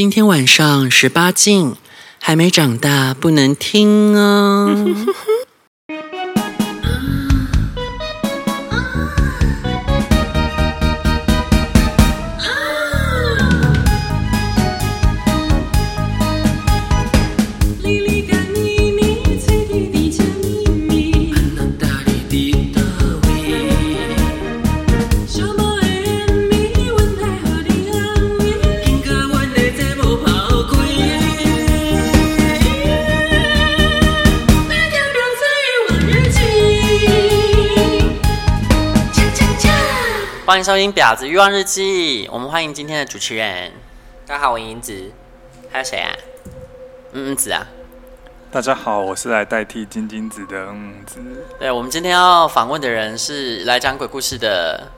今天晚上十八禁，还没长大不能听哦。欢迎收听《婊子欲望日记》，我们欢迎今天的主持人。大家好，我银子。还有谁啊？嗯嗯子啊。大家好，我是来代替金金子的嗯子。对，我们今天要访问的人是来讲鬼故事的。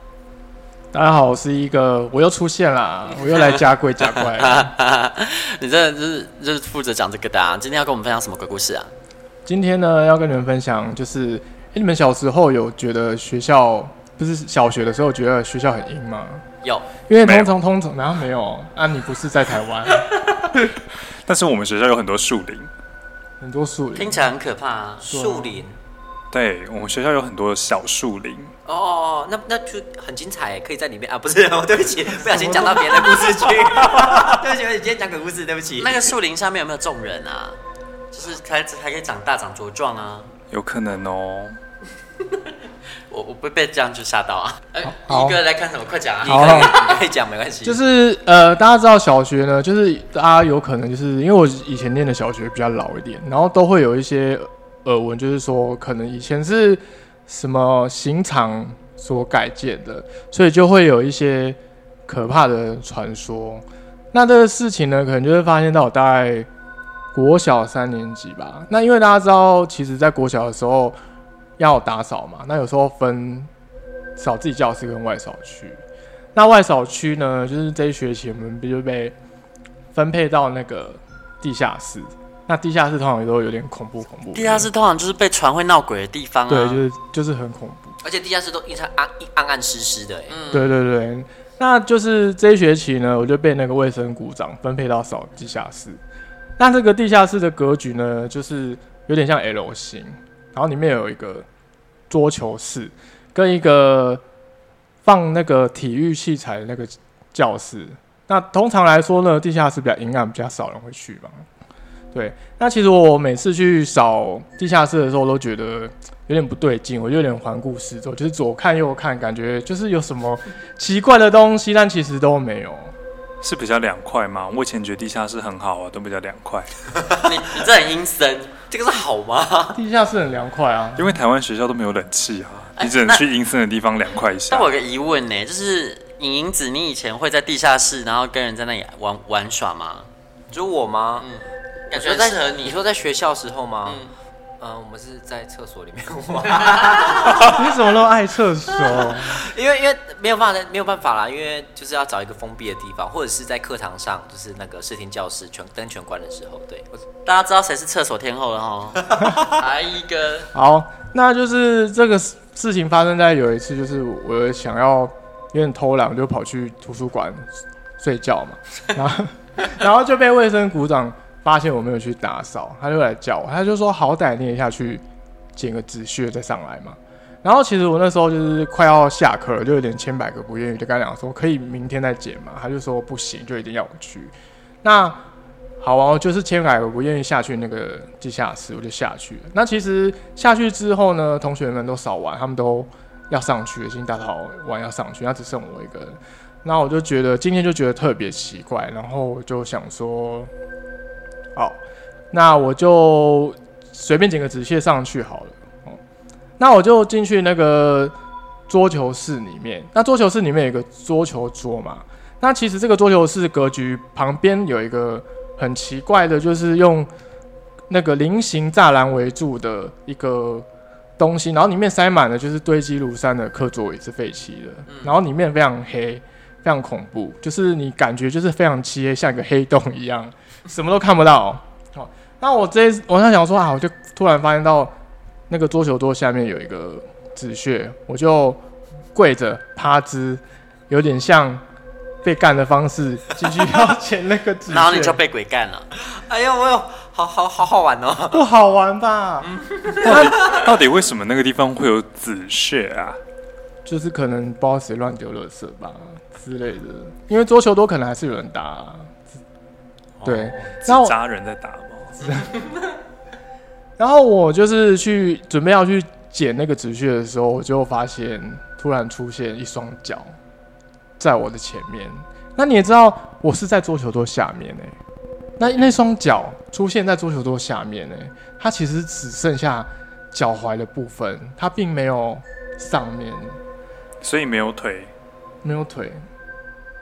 大家好，我是一个，我又出现了，我又来加鬼加怪。你这就是就是负责讲这个的啊。今天要跟我们分享什么鬼故事啊？今天呢，要跟你们分享，就是哎你们小时候有觉得学校？不是小学的时候觉得学校很阴吗？有，因为通常通常然后没有啊，你不是在台湾，但是我们学校有很多树林，很多树林，听起来很可怕啊。树林，对我们学校有很多小树林。哦哦，那那就很精彩，可以在里面啊。不是，对不起，不小心讲到别的故事去。对不起，我今天讲鬼故事，对不起。那个树林上面有没有种人啊？就是还还可以长大长茁壮啊？有可能哦。我我不会被这样就吓到啊！哎，一个来看什么？快讲啊！好，你可以讲，没关系。就是呃，大家知道小学呢，就是大家有可能就是因为我以前念的小学比较老一点，然后都会有一些耳闻，就是说可能以前是什么刑场所改建的，所以就会有一些可怕的传说。那这个事情呢，可能就会发现到大概国小三年级吧。那因为大家知道，其实在国小的时候。要打扫嘛？那有时候分扫自己教室跟外扫区。那外扫区呢，就是这一学期我们不就被分配到那个地下室。那地下室通常也都有点恐怖恐怖。地下室通常就是被传会闹鬼的地方啊。对，就是就是很恐怖。而且地下室都一直暗暗暗湿湿的。嗯，对对对。那就是这一学期呢，我就被那个卫生股长分配到扫地下室。那这个地下室的格局呢，就是有点像 L 型。然后里面有一个桌球室，跟一个放那个体育器材的那个教室。那通常来说呢，地下室比较阴暗，比较少人会去嘛。对，那其实我每次去扫地下室的时候，我都觉得有点不对劲，我就有点环顾四周，就是左看右看，感觉就是有什么奇怪的东西，但其实都没有。是比较凉快吗？我以前觉得地下室很好啊，都比较凉快。你你这很阴森，这个是好吗？地下室很凉快啊，因为台湾学校都没有冷气啊，你只能去阴森的地方凉快一下。那我有个疑问呢，就是影影子，你以前会在地下室，然后跟人在那里玩玩耍吗？就我吗？嗯，感觉适合你。你说在学校时候吗？嗯。嗯，我们是在厕所里面 玩。你怎么都爱厕所？因为因为没有办法，没有办法啦，因为就是要找一个封闭的地方，或者是在课堂上，就是那个视听教室全灯全关的时候，对。大家知道谁是厕所天后了哈？来一个。好，那就是这个事情发生在有一次，就是我想要有点偷懒，就跑去图书馆睡觉嘛，然后然后就被卫生股长。发现我没有去打扫，他就来叫我，他就说：“好歹你也下去捡个纸屑再上来嘛。”然后其实我那时候就是快要下课了，就有点千百个不愿意，就跟他讲说：“可以明天再捡嘛。”他就说：“不行，就一定要我去。”那好啊，就是千百个不愿意下去那个地下室，我就下去了。那其实下去之后呢，同学们都扫完，他们都要上去了，已经打扫完要上去，那只剩我一个人。那我就觉得今天就觉得特别奇怪，然后我就想说。好，那我就随便捡个纸屑上去好了。哦，那我就进去那个桌球室里面。那桌球室里面有一个桌球桌嘛。那其实这个桌球室格局旁边有一个很奇怪的，就是用那个菱形栅栏围住的一个东西，然后里面塞满了就是堆积如山的课桌椅，是废弃的。然后里面非常黑，非常恐怖，就是你感觉就是非常漆黑，像一个黑洞一样。什么都看不到。好，那我这我在想说啊，我就突然发现到那个桌球桌下面有一个纸屑，我就跪着趴姿，有点像被干的方式继续要捡那个纸屑，然后你就被鬼干了。哎呦，我有好好好好玩哦，不好玩吧？到 底到底为什么那个地方会有纸屑啊？就是可能不知道谁乱丢垃圾吧之类的，因为桌球桌可能还是有人打、啊。对，然后扎人在打吗？然后我就是去准备要去捡那个纸屑的时候，我就发现突然出现一双脚在我的前面。那你也知道，我是在桌球桌下面呢。那那双脚出现在桌球桌下面呢，它其实只剩下脚踝的部分，它并没有上面，所以没有腿，没有腿。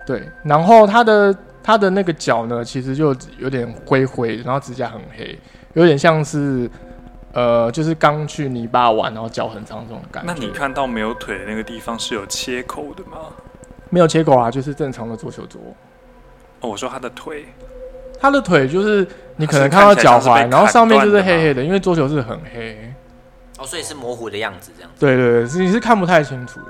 对，然后它的它的那个脚呢，其实就有点灰灰，然后指甲很黑，有点像是呃，就是刚去泥巴玩，然后脚很长这种感觉。那你看到没有腿的那个地方是有切口的吗？没有切口啊，就是正常的桌球桌。哦，我说他的腿，他的腿就是你可能看到脚踝，然后上面就是黑黑的，因为桌球是很黑。哦，所以是模糊的样子，这样子。对对对，你是看不太清楚的，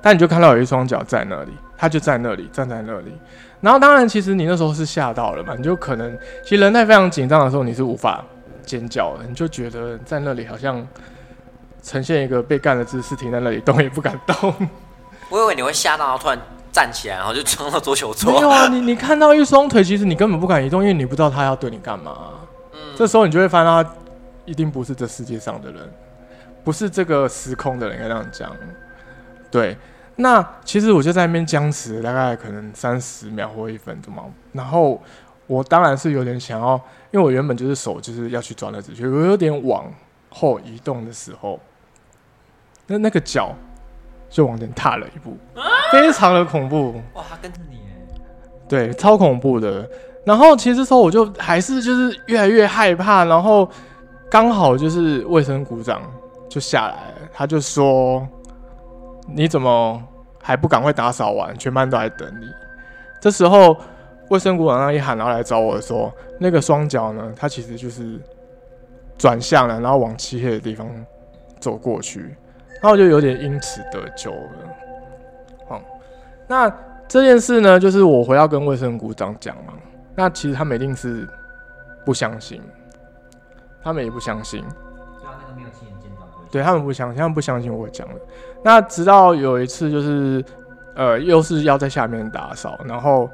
但你就看到有一双脚在那里，他就在那里站在那里。然后当然，其实你那时候是吓到了嘛，你就可能其实人在非常紧张的时候，你是无法尖叫的，你就觉得在那里好像呈现一个被干的姿势，停在那里动也不敢动。我以为你会吓到，然后突然。站起来，然后就冲到桌球桌。没有啊，你你看到一双腿，其实你根本不敢移动，因为你不知道他要对你干嘛。嗯，这时候你就会发现他一定不是这世界上的人，不是这个时空的人，应该这样讲。对，那其实我就在那边僵持大概可能三十秒或一分钟嘛。然后我当然是有点想要，因为我原本就是手就是要去抓那只，就我有点往后移动的时候，那那个脚。就往前踏了一步，非常的恐怖。哇，他跟着你耶？对，超恐怖的。然后其实这时候我就还是就是越来越害怕。然后刚好就是卫生股长就下来了，他就说：“你怎么还不赶快打扫完？全班都在等你。”这时候卫生股长那一喊，然后来找我说：“那个双脚呢？他其实就是转向了，然后往漆黑的地方走过去。”然后我就有点因此得救了。好，那这件事呢，就是我回要跟卫生股长讲嘛。那其实他们一定是不相信，他们也不相信。对，他们不相信，他们不相信我讲的。那直到有一次，就是呃，又是要在下面打扫，然后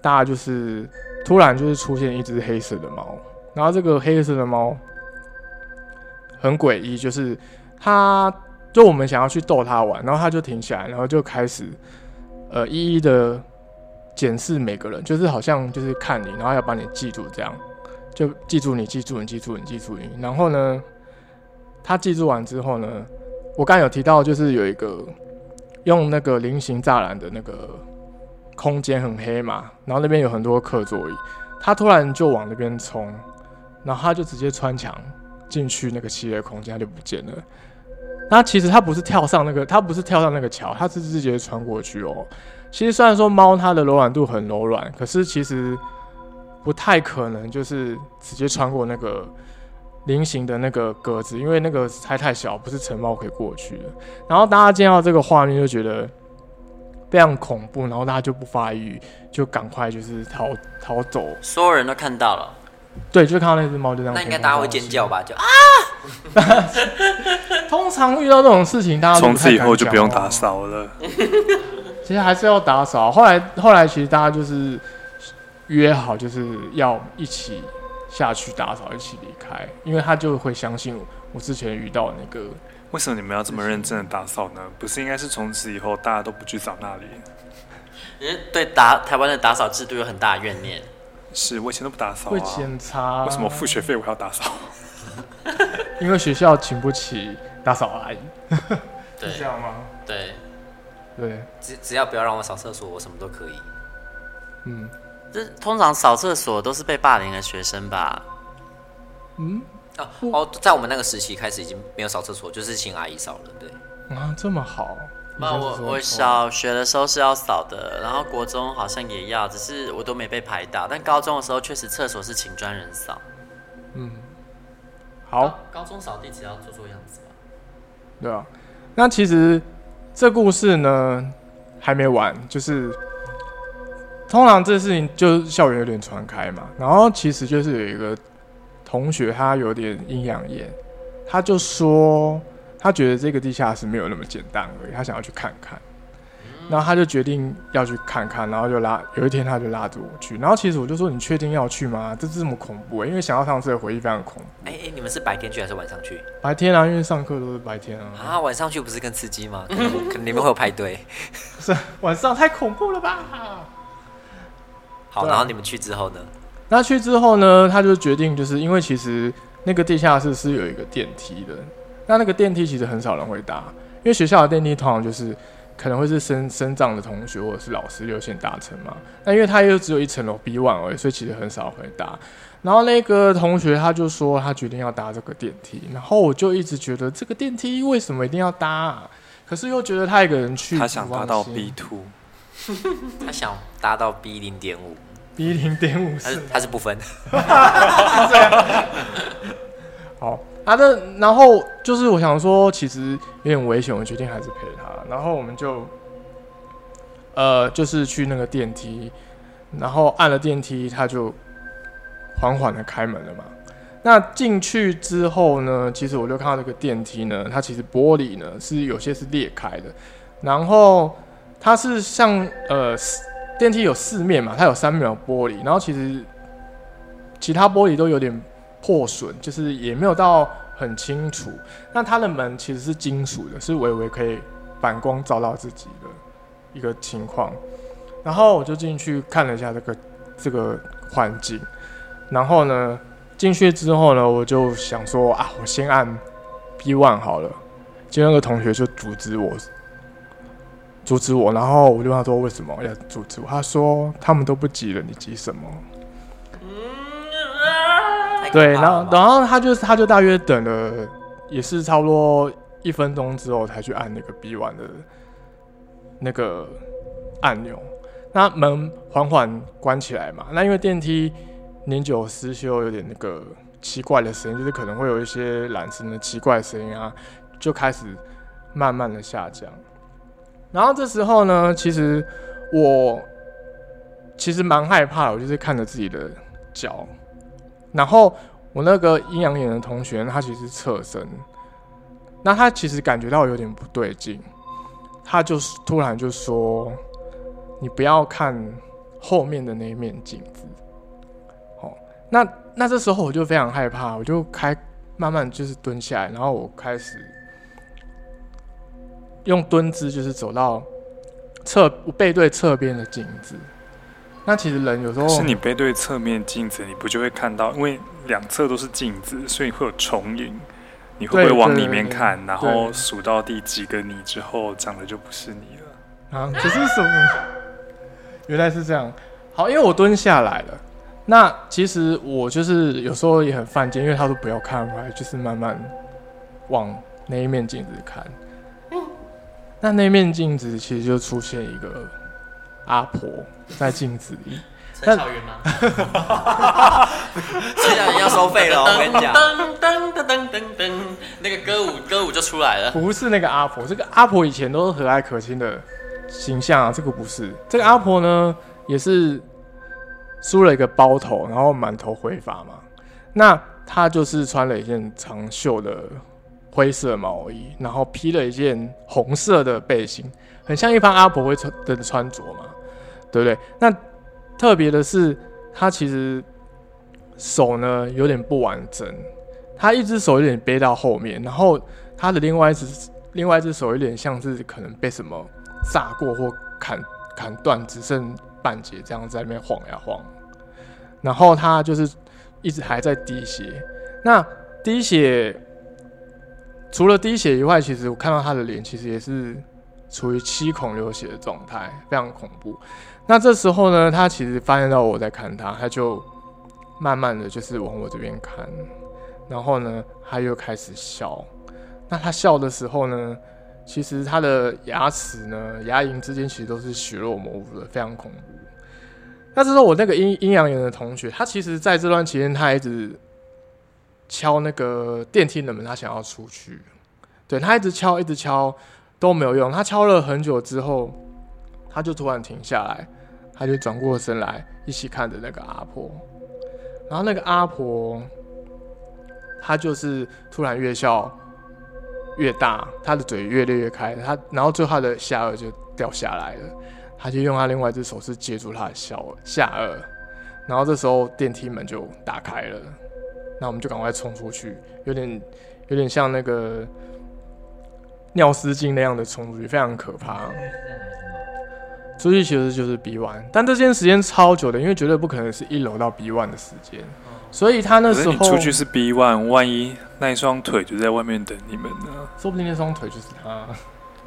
大家就是突然就是出现一只黑色的猫，然后这个黑色的猫很诡异，就是它。就我们想要去逗他玩，然后他就停下来，然后就开始，呃，一一的检视每个人，就是好像就是看你，然后要把你记住，这样就记住你，记住你，记住你，记住你。然后呢，他记住完之后呢，我刚有提到，就是有一个用那个菱形栅栏的那个空间很黑嘛，然后那边有很多课座椅，他突然就往那边冲，然后他就直接穿墙进去那个漆黑空间，他就不见了。那其实它不是跳上那个，它不是跳上那个桥，它是直接穿过去哦。其实虽然说猫它的柔软度很柔软，可是其实不太可能就是直接穿过那个菱形的那个格子，因为那个还太小，不是城堡可以过去的。然后大家见到这个画面就觉得非常恐怖，然后大家就不发一语，就赶快就是逃逃走。所有人都看到了。对，就看到那只猫就这样。那应该大家会尖叫吧？就啊！通常遇到这种事情，大家从此以后就不用打扫了。其实还是要打扫。后来，后来其实大家就是约好，就是要一起下去打扫，一起离开，因为他就会相信我之前遇到的那个。为什么你们要这么认真的打扫呢？不是应该是从此以后大家都不去扫那里？因为对打台湾的打扫制度有很大的怨念。是，我以前都不打扫啊。会检查。为什么付学费我要打扫？因为学校请不起打扫阿姨。对。是这样吗？对。对。只只要不要让我扫厕所，我什么都可以。嗯。这通常扫厕所都是被霸凌的学生吧？嗯。哦哦，在我们那个时期开始已经没有扫厕所，就是请阿姨扫了。对。啊，这么好。那我我小学的时候是要扫的，然后国中好像也要，只是我都没被排到。但高中的时候确实厕所是请专人扫。嗯，好。高中扫地只要做做样子吧。对啊，那其实这故事呢还没完，就是通常这事情就校园有点传开嘛，然后其实就是有一个同学他有点阴阳眼，他就说他觉得这个地下室没有那么简单而已，他想要去看看。然后他就决定要去看看，然后就拉，有一天他就拉着我去，然后其实我就说，你确定要去吗？这这么恐怖，因为想到上次的回忆非常恐怖。哎哎，你们是白天去还是晚上去？白天啊，因为上课都是白天啊。啊，晚上去不是更刺激吗？可能可能你们会有派对。是晚上太恐怖了吧？好，然后你们去之后呢？那去之后呢？他就决定，就是因为其实那个地下室是有一个电梯的，那那个电梯其实很少人会搭，因为学校的电梯通常就是。可能会是升升障的同学或者是老师优先搭乘嘛？那因为他又只有一层楼 B one 而已，所以其实很少会搭。然后那个同学他就说他决定要搭这个电梯，然后我就一直觉得这个电梯为什么一定要搭啊？可是又觉得他一个人去，他想搭到 B two，他想达到 B 零点五，B 零点五是他是不分，好。啊，这然后就是我想说，其实有点危险，我决定还是陪他。然后我们就，呃，就是去那个电梯，然后按了电梯，他就缓缓的开门了嘛。那进去之后呢，其实我就看到这个电梯呢，它其实玻璃呢是有些是裂开的，然后它是像呃电梯有四面嘛，它有三秒玻璃，然后其实其他玻璃都有点。破损就是也没有到很清楚，那它的门其实是金属的，是微微可以反光照到自己的一个情况。然后我就进去看了一下这个这个环境，然后呢进去之后呢，我就想说啊，我先按 B one 好了。结果那个同学就阻止我，阻止我，然后我就问他说为什么要阻止我？他说他们都不急了，你急什么？对，然后然后他就他就大约等了，也是差不多一分钟之后才去按那个 B one 的那个按钮。那门缓缓关起来嘛，那因为电梯年久失修，有点那个奇怪的声音，就是可能会有一些缆绳的奇怪声音啊，就开始慢慢的下降。然后这时候呢，其实我其实蛮害怕的，我就是看着自己的脚。然后我那个阴阳眼的同学，他其实侧身，那他其实感觉到有点不对劲，他就是突然就说：“你不要看后面的那一面镜子。”哦，那那这时候我就非常害怕，我就开慢慢就是蹲下来，然后我开始用蹲姿，就是走到侧背对侧边的镜子。那其实人有时候是你背对侧面镜子，你不就会看到？因为两侧都是镜子，所以会有重影。你会不会往里面看，然后数到第几个你之后，长得就不是你了？啊，这是什么？原来是这样。好，因为我蹲下来了。那其实我就是有时候也很犯贱，因为他说不要看，我就是慢慢往那一面镜子看。那那面镜子其实就出现一个。阿婆在镜子里，陈小云吗？陈小云要收费了，我跟你讲。噔噔噔噔噔噔，那个歌舞歌舞就出来了。不是那个阿婆，这个阿婆以前都是和蔼可亲的形象啊，这个不是。这个阿婆呢，也是梳了一个包头，然后满头灰发嘛。那她就是穿了一件长袖的灰色毛衣，然后披了一件红色的背心，很像一般阿婆会穿的穿着嘛。对不对？那特别的是，他其实手呢有点不完整，他一只手有点背到后面，然后他的另外一只另外一只手有点像是可能被什么炸过或砍砍断，只剩半截这样在那边晃呀晃。然后他就是一直还在滴血。那滴血除了滴血以外，其实我看到他的脸其实也是处于七孔流血的状态，非常恐怖。那这时候呢，他其实发现到我在看他，他就慢慢的就是往我这边看，然后呢，他又开始笑。那他笑的时候呢，其实他的牙齿呢，牙龈之间其实都是血肉模糊的，非常恐怖。那这时候我那个阴阴阳眼的同学，他其实在这段期间，他一直敲那个电梯的门，他想要出去。对，他一直敲，一直敲都没有用。他敲了很久之后，他就突然停下来。他就转过身来，一起看着那个阿婆。然后那个阿婆，她就是突然越笑越大，她的嘴越裂越开，她然后最后她的下颚就掉下来了。他就用他另外一只手是接住他的小下颚，然后这时候电梯门就打开了，那我们就赶快冲出去，有点有点像那个尿失禁那样的冲出去，非常可怕。出去其实就是 B one，但这间时间超久的，因为绝对不可能是一楼到 B one 的时间，所以他那时候你出去是 B one，万一那一双腿就在外面等你们呢？说不定那双腿就是他。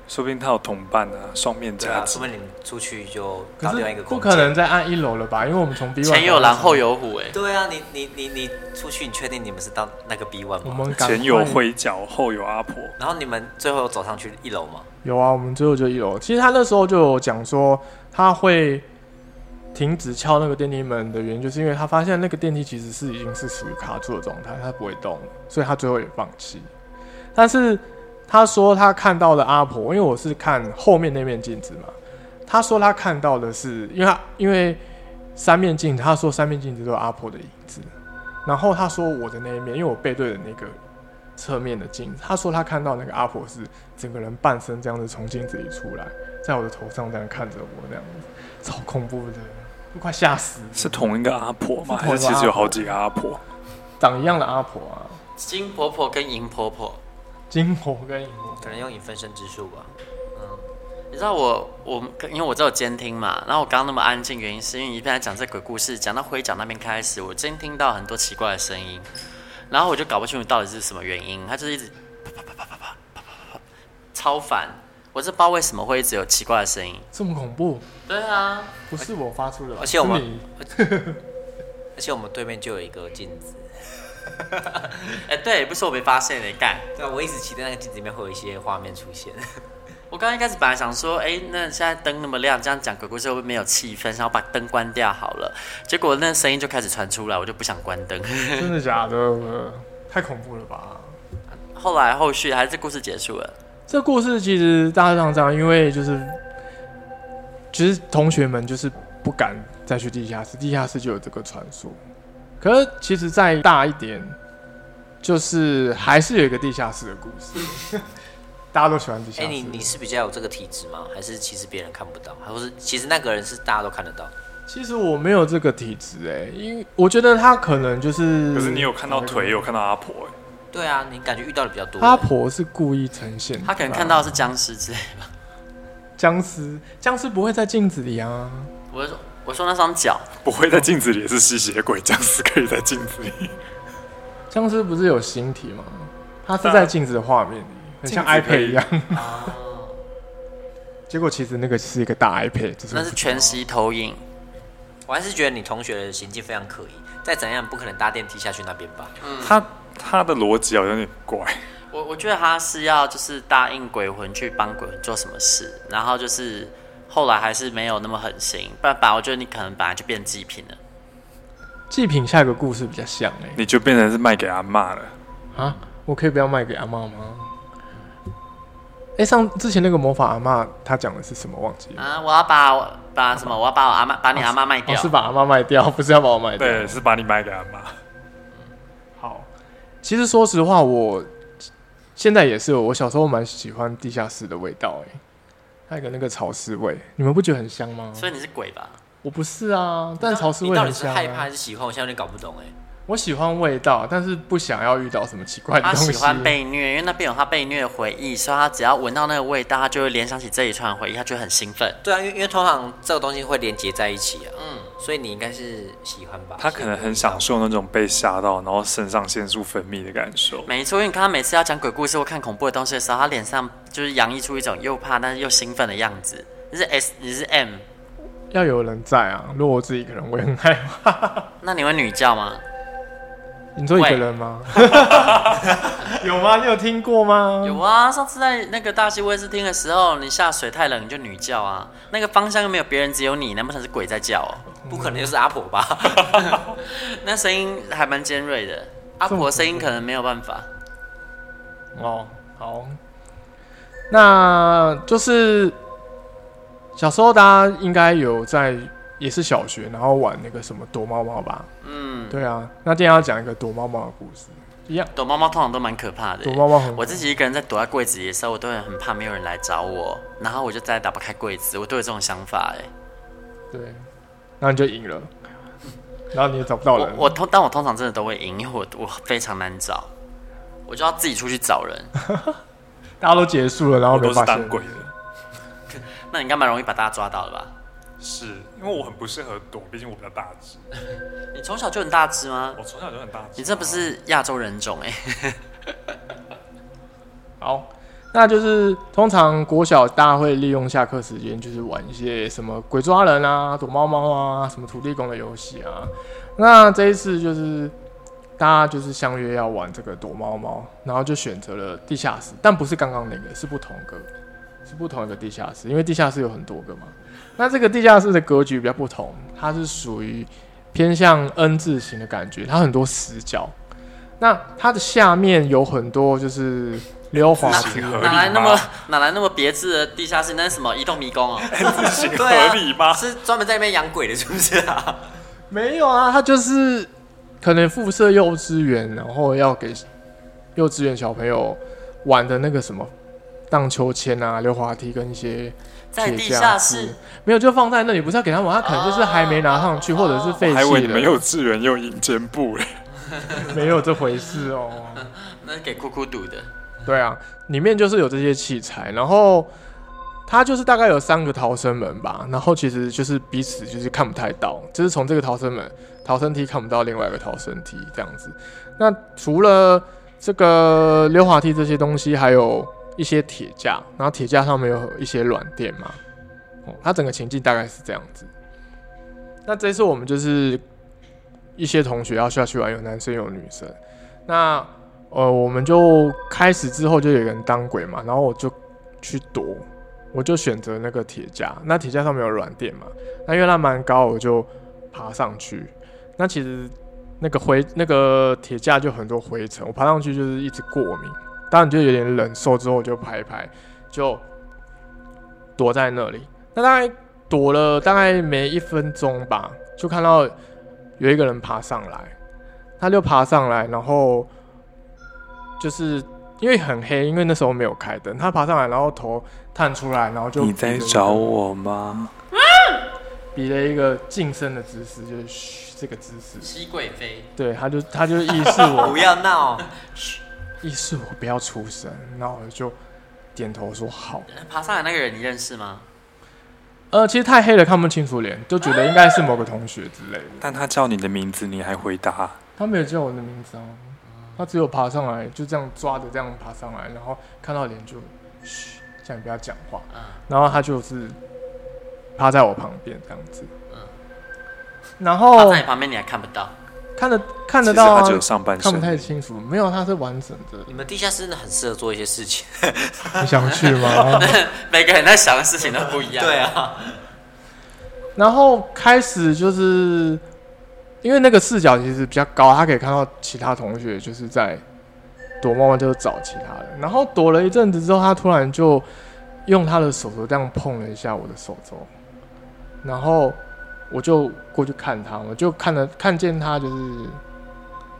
说不定他有同伴啊，双面夹。说不定你出去就到另外一个。不可能再按一楼了吧？因为我们从 B one 前有狼后有虎哎。对啊，你你你你出去，你确定你们是到那个 B one 吗？我们前有灰脚，后有阿婆。然后你们最后走上去一楼吗？有啊，我们最后就一楼。其实他那时候就有讲说，他会停止敲那个电梯门的原因，就是因为他发现那个电梯其实是已经是属于卡住的状态，他不会动，所以他最后也放弃。但是。他说他看到的阿婆，因为我是看后面那面镜子嘛。他说他看到的是，因为他因为三面镜子，他说三面镜子都是阿婆的影子。然后他说我的那一面，因为我背对着那个侧面的镜子，他说他看到那个阿婆是整个人半身这样子从镜子里出来，在我的头上这样看着我，这样子超恐怖的，都快吓死了。是同一个阿婆吗？还是其实有好几个阿婆？长一样的阿婆啊，金婆婆跟银婆婆。金火跟银婆，可能用你分身之术吧。嗯，你知道我我因为我这有监听嘛，然后我刚刚那么安静，原因是因为你一边在讲这鬼故事，讲到灰脚那边开始，我监听到很多奇怪的声音，然后我就搞不清楚到底是什么原因，他就是一直啪啪啪啪啪啪啪啪啪，超烦。我是不知道为什么会一直有奇怪的声音，这么恐怖？对啊，不是我发出的，而且我们，而且我们对面就有一个镜子。哎、欸，对，不是我没发现的，干。对啊，我一直期待那个镜子里面会有一些画面出现。我刚刚一开始本来想说，哎、欸，那现在灯那么亮，这样讲鬼故事会不会没有气氛？然后把灯关掉好了。结果那声音就开始传出来，我就不想关灯。真的假的？太恐怖了吧！后来后续还是故事结束了。这故事其实大致上这样，因为就是，其实同学们就是不敢再去地下室，地下室就有这个传说。可是，其实再大一点，就是还是有一个地下室的故事。大家都喜欢地下室。哎、欸，你你是比较有这个体质吗？还是其实别人看不到？还是其实那个人是大家都看得到？其实我没有这个体质，哎，因为我觉得他可能就是。可是你有看到腿，有看到阿婆，哎。对啊，你感觉遇到的比较多。阿婆是故意呈现，他可能看到的是僵尸之类的。僵尸，僵尸不会在镜子里啊。我说。我说那双脚不会在镜子里，是吸血鬼。僵尸可以在镜子里。僵尸不是有形体吗？它是在镜子的画面里，很像 iPad 一样。结果其实那个是一个大 iPad，那是全息投影。我还是觉得你同学的行径非常可疑。再怎样不可能搭电梯下去那边吧？嗯，他他的逻辑好像有点怪。我我觉得他是要就是答应鬼魂去帮鬼魂做什么事，然后就是。后来还是没有那么狠心，不然吧，我觉得你可能本来就变祭品了。祭品下一个故事比较像哎、欸，你就变成是卖给阿妈了啊？我可以不要卖给阿妈吗？哎、欸，上之前那个魔法阿妈，她讲的是什么？忘记了啊！我要把我把什么？我要把我阿妈把你阿妈卖掉、啊，是把阿妈卖掉，不是要把我卖掉？对，是把你卖给阿妈。好，其实说实话，我现在也是，我小时候蛮喜欢地下室的味道哎、欸。还有个那个潮湿味，你们不觉得很香吗？所以你是鬼吧？我不是啊，但潮湿味很香、啊。你到底是害怕还是喜欢？我现在有点搞不懂哎、欸。我喜欢味道，但是不想要遇到什么奇怪的东西。他喜欢被虐，因为那边有他被虐的回忆，所以他只要闻到那个味道，他就会联想起这一串回忆，他就会很兴奋。对啊，因为因为通常这个东西会连接在一起啊。嗯，所以你应该是喜欢吧？他可能很享受那种被吓到，然后肾上腺素分泌的感受。没错，因为你看他每次要讲鬼故事或看恐怖的东西的时候，他脸上就是洋溢出一种又怕但是又兴奋的样子。你是 S，你是 M，要有人在啊。如果我自己一个人，我也很害怕。那你会女教吗？你做一个人吗？有吗？你有听过吗？有啊，上次在那个大溪卫视听的时候，你下水太冷，你就女叫啊。那个方向又没有别人，只有你，难不成是鬼在叫？不可能就是阿婆吧？那声音还蛮尖锐的，阿婆声音可能没有办法。哦，好。那就是小时候，大家应该有在也是小学，然后玩那个什么躲猫猫吧。嗯，对啊。那今天要讲一个躲猫猫的故事，一样。躲猫猫通常都蛮可怕的。躲猫猫很，我自己一个人在躲在柜子里的时候，我都会很怕没有人来找我，然后我就再也打不开柜子，我都有这种想法哎。对，那你就赢了，然后你也找不到人。我，我通，但我通常真的都会赢，因为我我非常难找，我就要自己出去找人。大家都结束了，然后没发现。都是当鬼的。那你应该蛮容易把大家抓到的吧？是因为我很不适合躲，毕竟我比较大只。你从小就很大只吗？我从小就很大只。你这不是亚洲人种哎、欸。好，那就是通常国小大家会利用下课时间，就是玩一些什么鬼抓人啊、躲猫猫啊、什么土地公的游戏啊。那这一次就是大家就是相约要玩这个躲猫猫，然后就选择了地下室，但不是刚刚那个，是不同个，是不同一个地下室，因为地下室有很多个嘛。那这个地下室的格局比较不同，它是属于偏向 N 字形的感觉，它很多死角。那它的下面有很多就是溜滑梯，哪来那么哪来那么别致的地下室？那是什么移动迷宫哦？N 字形 合理吗？啊、是专门在那边养鬼的，是不是啊？没有啊，它就是可能附设幼稚园，然后要给幼稚园小朋友玩的那个什么荡秋千啊、溜滑梯跟一些。在地下室没有，就放在那里，不是要给他玩，他可能就是还没拿上去，或者是废弃的。还以为你们幼稚园有营间部嘞，没有这回事哦。那是给酷酷赌的。对啊，里面就是有这些器材，然后它就是大概有三个逃生门吧，然后其实就是彼此就是看不太到，就是从这个逃生门、逃生梯看不到另外一个逃生梯这样子。那除了这个溜滑梯这些东西，还有。一些铁架，然后铁架上面有一些软垫嘛，哦，它整个情境大概是这样子。那这次我们就是一些同学要下去玩，有男生有女生。那呃，我们就开始之后就有人当鬼嘛，然后我就去躲，我就选择那个铁架。那铁架上面有软垫嘛，那因为它蛮高，我就爬上去。那其实那个灰那个铁架就很多灰尘，我爬上去就是一直过敏。当然就有点冷，受之后我就拍一拍，就躲在那里。那大概躲了大概没一分钟吧，就看到有一个人爬上来，他就爬上来，然后就是因为很黑，因为那时候没有开灯，他爬上来，然后头探出来，然后就、那个、你在找我吗？比了一个近身的姿势，就是嘘这个姿势。熹贵妃。对，他就他就意思我 不要闹。意思我不要出声，那我就点头说好。爬上来那个人你认识吗？呃，其实太黑了看不清楚脸，就觉得应该是某个同学之类的。但他叫你的名字，你还回答？他没有叫我的名字啊，他只有爬上来，就这样抓着这样爬上来，然后看到脸就嘘，叫你不要讲话。然后他就是趴在我旁边这样子。然后趴在你旁边你还看不到。看得看得到、啊，看不太清楚。没有，他是完整的。你们地下室真的很适合做一些事情。你想去吗？每个人在想的事情都不一样。对啊。然后开始就是，因为那个视角其实比较高，他可以看到其他同学就是在躲猫猫，就是找其他人。然后躲了一阵子之后，他突然就用他的手肘这样碰了一下我的手肘，然后。我就过去看他，我就看了看见他就是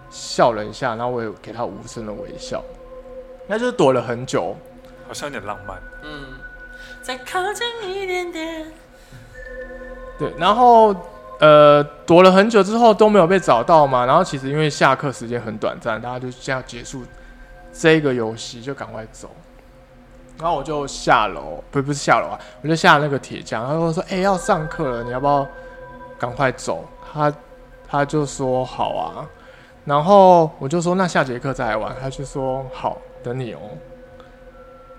笑了一下，然后我也给他无声的微笑，那就是躲了很久，好像有点浪漫。嗯，再靠近一点点。对，然后呃躲了很久之后都没有被找到嘛，然后其实因为下课时间很短暂，大家就这样结束这个游戏就赶快走，然后我就下楼，不不是下楼啊，我就下那个铁匠，然后我说哎、欸、要上课了，你要不要？赶快走，他他就说好啊，然后我就说那下节课再来玩，他就说好，等你哦。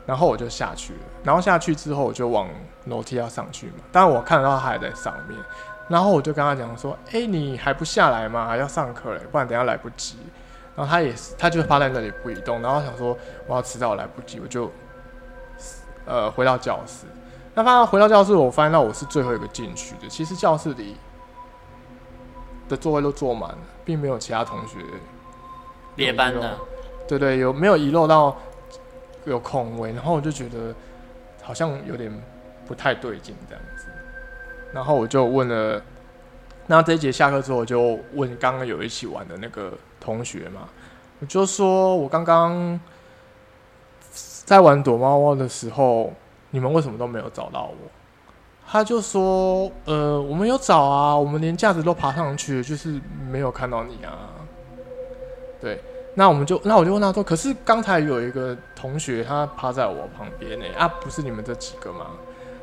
然后我就下去了，然后下去之后我就往楼梯要上去嘛，当然我看到他还在上面，然后我就跟他讲说，哎，你还不下来吗？要上课嘞，不然等下来不及。然后他也是，他就趴在那里不移动，然后想说我要迟到来不及，我就呃回到教室。那发现回到教室，我发现到我是最后一个进去的。其实教室里。的座位都坐满了，并没有其他同学别班的，对对，有没有遗漏到有空位？然后我就觉得好像有点不太对劲这样子。然后我就问了，那这一节下课之后，我就问刚刚有一起玩的那个同学嘛，我就说我刚刚在玩躲猫猫的时候，你们为什么都没有找到我？他就说，呃，我们有找啊，我们连架子都爬上去，就是没有看到你啊。对。那我们就，那我就问他说：“可是刚才有一个同学他趴在我旁边呢，啊，不是你们这几个吗？”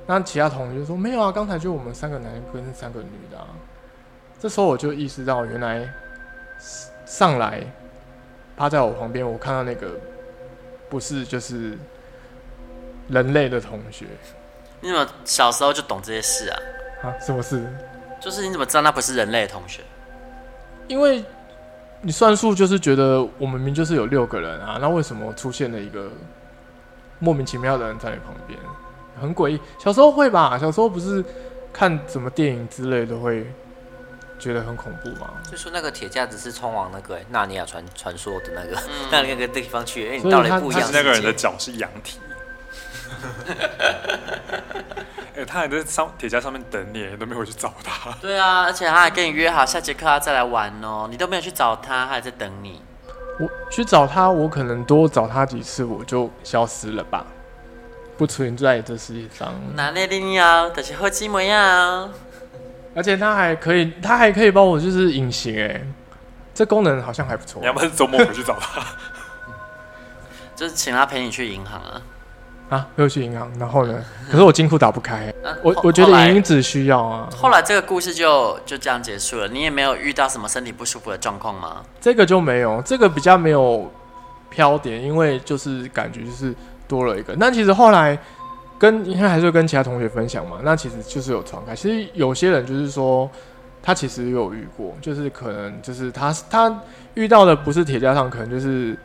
那其他同学就说：“没有啊，刚才就我们三个男跟三个女的啊。”这时候我就意识到，原来上来趴在我旁边，我看到那个不是就是人类的同学。你怎么小时候就懂这些事啊？啊，什么事？就是你怎么知道那不是人类的同学？因为。你算数就是觉得我们明明就是有六个人啊，那为什么出现了一个莫名其妙的人在你旁边？很诡异。小时候会吧？小时候不是看什么电影之类的会觉得很恐怖吗？就说那个铁架子是通往那个纳尼亚传传说的那个、嗯、那那个地方去，因为你到了不一样。那个人的脚是羊体。哎、欸，他还在上铁架上面等你，你都没回去找他。对啊，而且他还跟你约好下节课他再来玩哦，你都没有去找他，他还在等你。我去找他，我可能多找他几次，我就消失了吧，不存在这世界上。哪里的你啊？但是好寂寞呀。而且他还可以，他还可以帮我就是隐形哎，这功能好像还不错。你要不要周末回去找他？就是请他陪你去银行啊。啊，又去银行，然后呢？可是我金库打不开，啊、我我觉得银子需要啊。后来这个故事就就这样结束了。你也没有遇到什么身体不舒服的状况吗？这个就没有，这个比较没有飘点，因为就是感觉就是多了一个。那其实后来跟应该还是跟其他同学分享嘛，那其实就是有传开。其实有些人就是说，他其实有遇过，就是可能就是他他遇到的不是铁架上，可能就是。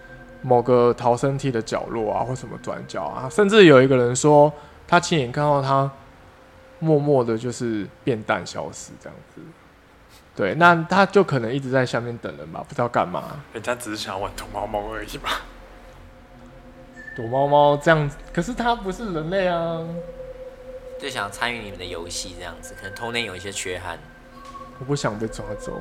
某个逃生梯的角落啊，或什么转角啊，甚至有一个人说，他亲眼看到他默默的，就是变淡消失这样子。对，那他就可能一直在下面等人吧，不知道干嘛。人家只是想玩躲猫猫而已吧。躲猫猫这样子，可是他不是人类啊。就想参与你们的游戏这样子，可能童年有一些缺憾。我不想被抓走。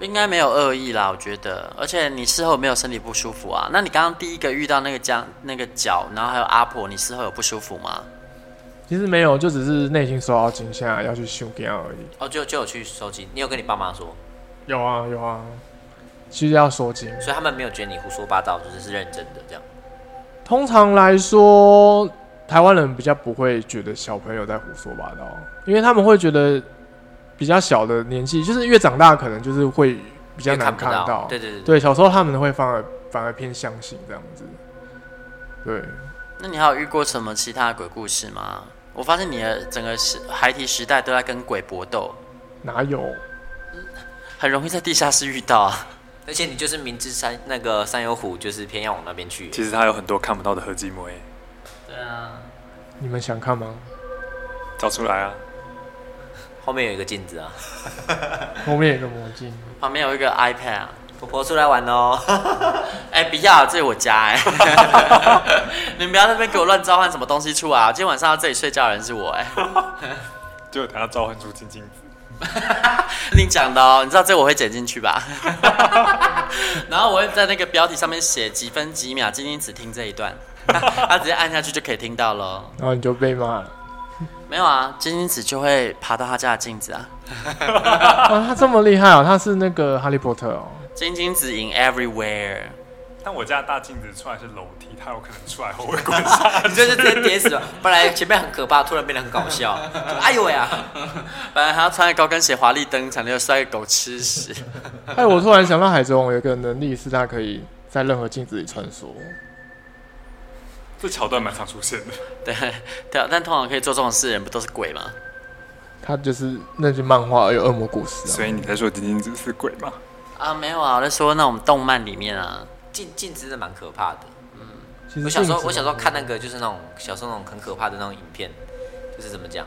应该没有恶意啦，我觉得。而且你事后没有身体不舒服啊？那你刚刚第一个遇到那个僵那个脚，然后还有阿婆，你事后有不舒服吗？其实没有，就只是内心受到惊吓，要去收惊而已。哦，就就有去收惊。你有跟你爸妈说？有啊有啊，其实要收惊。所以他们没有觉得你胡说八道，就是是认真的这样。通常来说，台湾人比较不会觉得小朋友在胡说八道，因为他们会觉得。比较小的年纪，就是越长大，可能就是会比较难看到。到对对对，对，小时候他们会反而反而偏相信这样子。对。那你还有遇过什么其他的鬼故事吗？我发现你的整个时孩提时代都在跟鬼搏斗。哪有？很容易在地下室遇到啊。而且你就是明知山那个山有虎，就是偏要往那边去。其实他有很多看不到的合积膜。对啊。你们想看吗？找出来啊。后面有一个镜子啊，后面有一个魔镜，旁边有一个 iPad 啊，婆婆出来玩哦。哎、欸，不要，这是我家哎、欸，你们不要在那边给我乱召唤什么东西出来啊！今天晚上要这里睡觉的人是我哎、欸，就等下召唤出金镜子，你讲的哦，你知道这我会剪进去吧？然后我会在那个标题上面写几分几秒，今天只听这一段，他直接按下去就可以听到了，然后你就被骂了。没有啊，金金子就会爬到他家的镜子啊。啊，他这么厉害哦，他是那个哈利波特哦。金金子 in everywhere。但我家大镜子出来是楼梯，他有可能出来后会滚下去。你 就是直接跌死了。本来前面很可怕，突然变得很搞笑。哎呦喂呀！本来还要穿着高跟鞋华丽登场，就摔个狗吃屎。哎，我突然想到海贼王有一个能力，是他可以在任何镜子里穿梭。这桥段蛮常出现的，对对啊，但通常可以做这种事的人不都是鬼吗？他就是那句漫画有恶魔故事，啊，所以你在说金金子是鬼吗？啊，没有啊，我在说那种动漫里面啊，镜镜子是蛮可怕的。嗯，我小时候我小时候看那个就是那种小时候那种很可怕的那种影片，就是怎么讲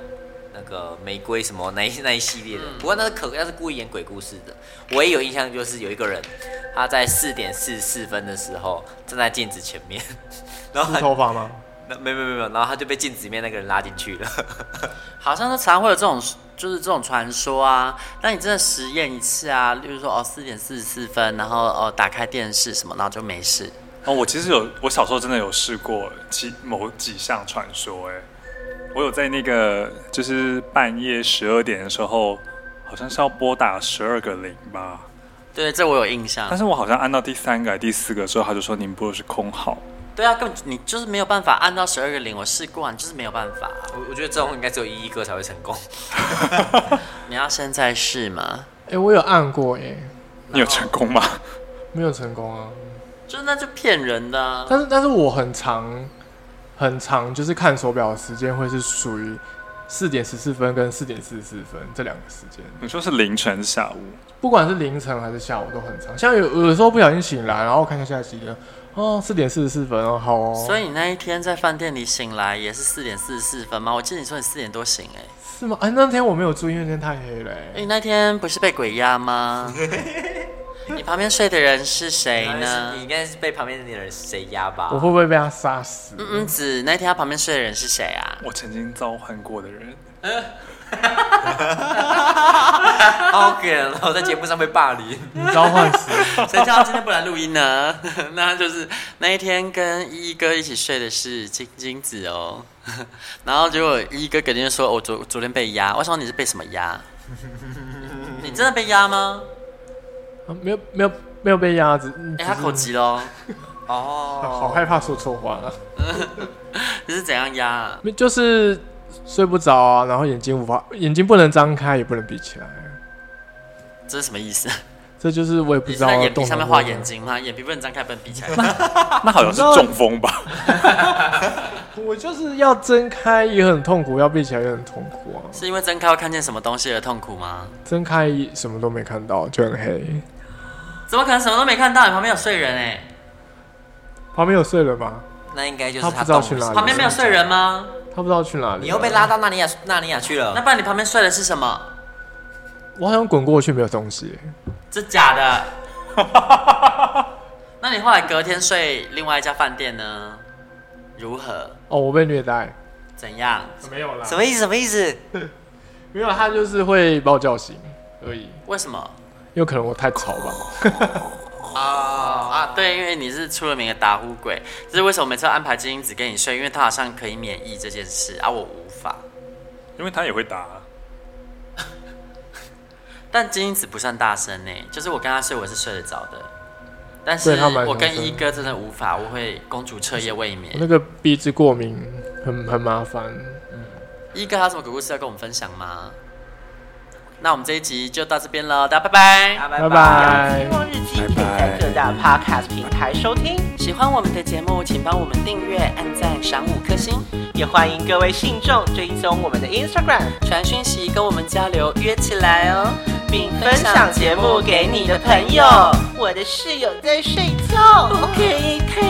那个玫瑰什么那一那一系列的。嗯、不过那是可那是故意演鬼故事的。我也有印象，就是有一个人他在四点四十四分的时候站在镜子前面。然后梳头发吗？那没没没没有，然后他就被镜子里面那个人拉进去了。好像是常会有这种就是这种传说啊。那你真的实验一次啊，例如说哦四点四十四分，然后哦打开电视什么，然后就没事。哦，我其实有，我小时候真的有试过其某几项传说，哎，我有在那个就是半夜十二点的时候，好像是要拨打十二个零吧。对，这我有印象。但是我好像按到第三个、第四个之后，他就说您拨的是空号。对啊，根本你就是没有办法按到十二个零，我试过，你就是没有办法。我我觉得这种应该只有一一哥才会成功。你要现在试吗？哎、欸，我有按过耶。你有成功吗？没有成功啊，就那就骗人的、啊。但是但是我很长很长，就是看手表的时间会是属于四点十四分跟四点四十四分这两个时间。你说是凌晨下午？不管是凌晨还是下午都很长。像有有的时候不小心醒来，然后看一下现在几点。哦，四点四十四分哦，好哦。所以你那一天在饭店里醒来也是四点四十四分吗？我记得你说你四点多醒哎。是吗？哎，那天我没有注意，因为那天太黑了。哎，你那天不是被鬼压吗？你旁边睡的人是谁呢？你应该是被旁边的人谁压吧？我会不会被他杀死？嗯嗯子，那天他旁边睡的人是谁啊？我曾经召唤过的人。好可怜哦，在节目上被霸凌，召唤师，谁叫他今天不来录音呢？那就是那一天跟一一哥一起睡的是金金子哦，然后结果一一哥肯定说，我昨昨天被压，我想你是被什么压？你真的被压吗？啊、没有没有没有被压子，哎、欸，他口急喽，哦，好害怕说错话了！你是怎样压、啊？就是。睡不着啊，然后眼睛无法，眼睛不能张开，也不能闭起来。这是什么意思？这就是我也不知道。在眼皮上面画眼睛吗？眼皮不能张开，不能闭起来。那 好像是中风吧？我就是要睁开也很痛苦，要闭起来也很痛苦啊。是因为睁开会看见什么东西而痛苦吗？睁开什么都没看到，就很黑。怎么可能什么都没看到？你旁边有睡人哎、欸？旁边有睡人吗？那应该就是他，他不知道去哪里。旁边没有睡人吗？他不知道去哪里，你又被拉到纳尼亚纳尼亚去了。那不然你旁边睡的是什么？我好像滚过去没有东西，这假的。那你后来隔天睡另外一家饭店呢？如何？哦，我被虐待。怎样？没有啦。什么意思？什么意思？没有，他就是会把我叫醒而已。为什么？因为可能我太吵吧。啊啊，对，因为你是出了名的打呼鬼，这是为什么每次要安排金英子跟你睡？因为她好像可以免疫这件事，而、啊、我无法，因为他也会打。但金英子不算大声呢，就是我跟他睡，我是睡得着的。但是我跟一哥真的无法，我会公主彻夜未眠。那个鼻子过敏很很麻烦。嗯，一哥他有什么鬼故事要跟我们分享吗？那我们这一集就到这边了，大家拜拜，拜拜。希望日记可以在各大 podcast 平台收听。喜欢我们的节目，请帮我们订阅、按赞、赏五颗星。也欢迎各位信众追踪我们的 Instagram，传讯息跟我们交流，约起来哦，并分享节目给你的朋友。我的室友在睡觉，不可以太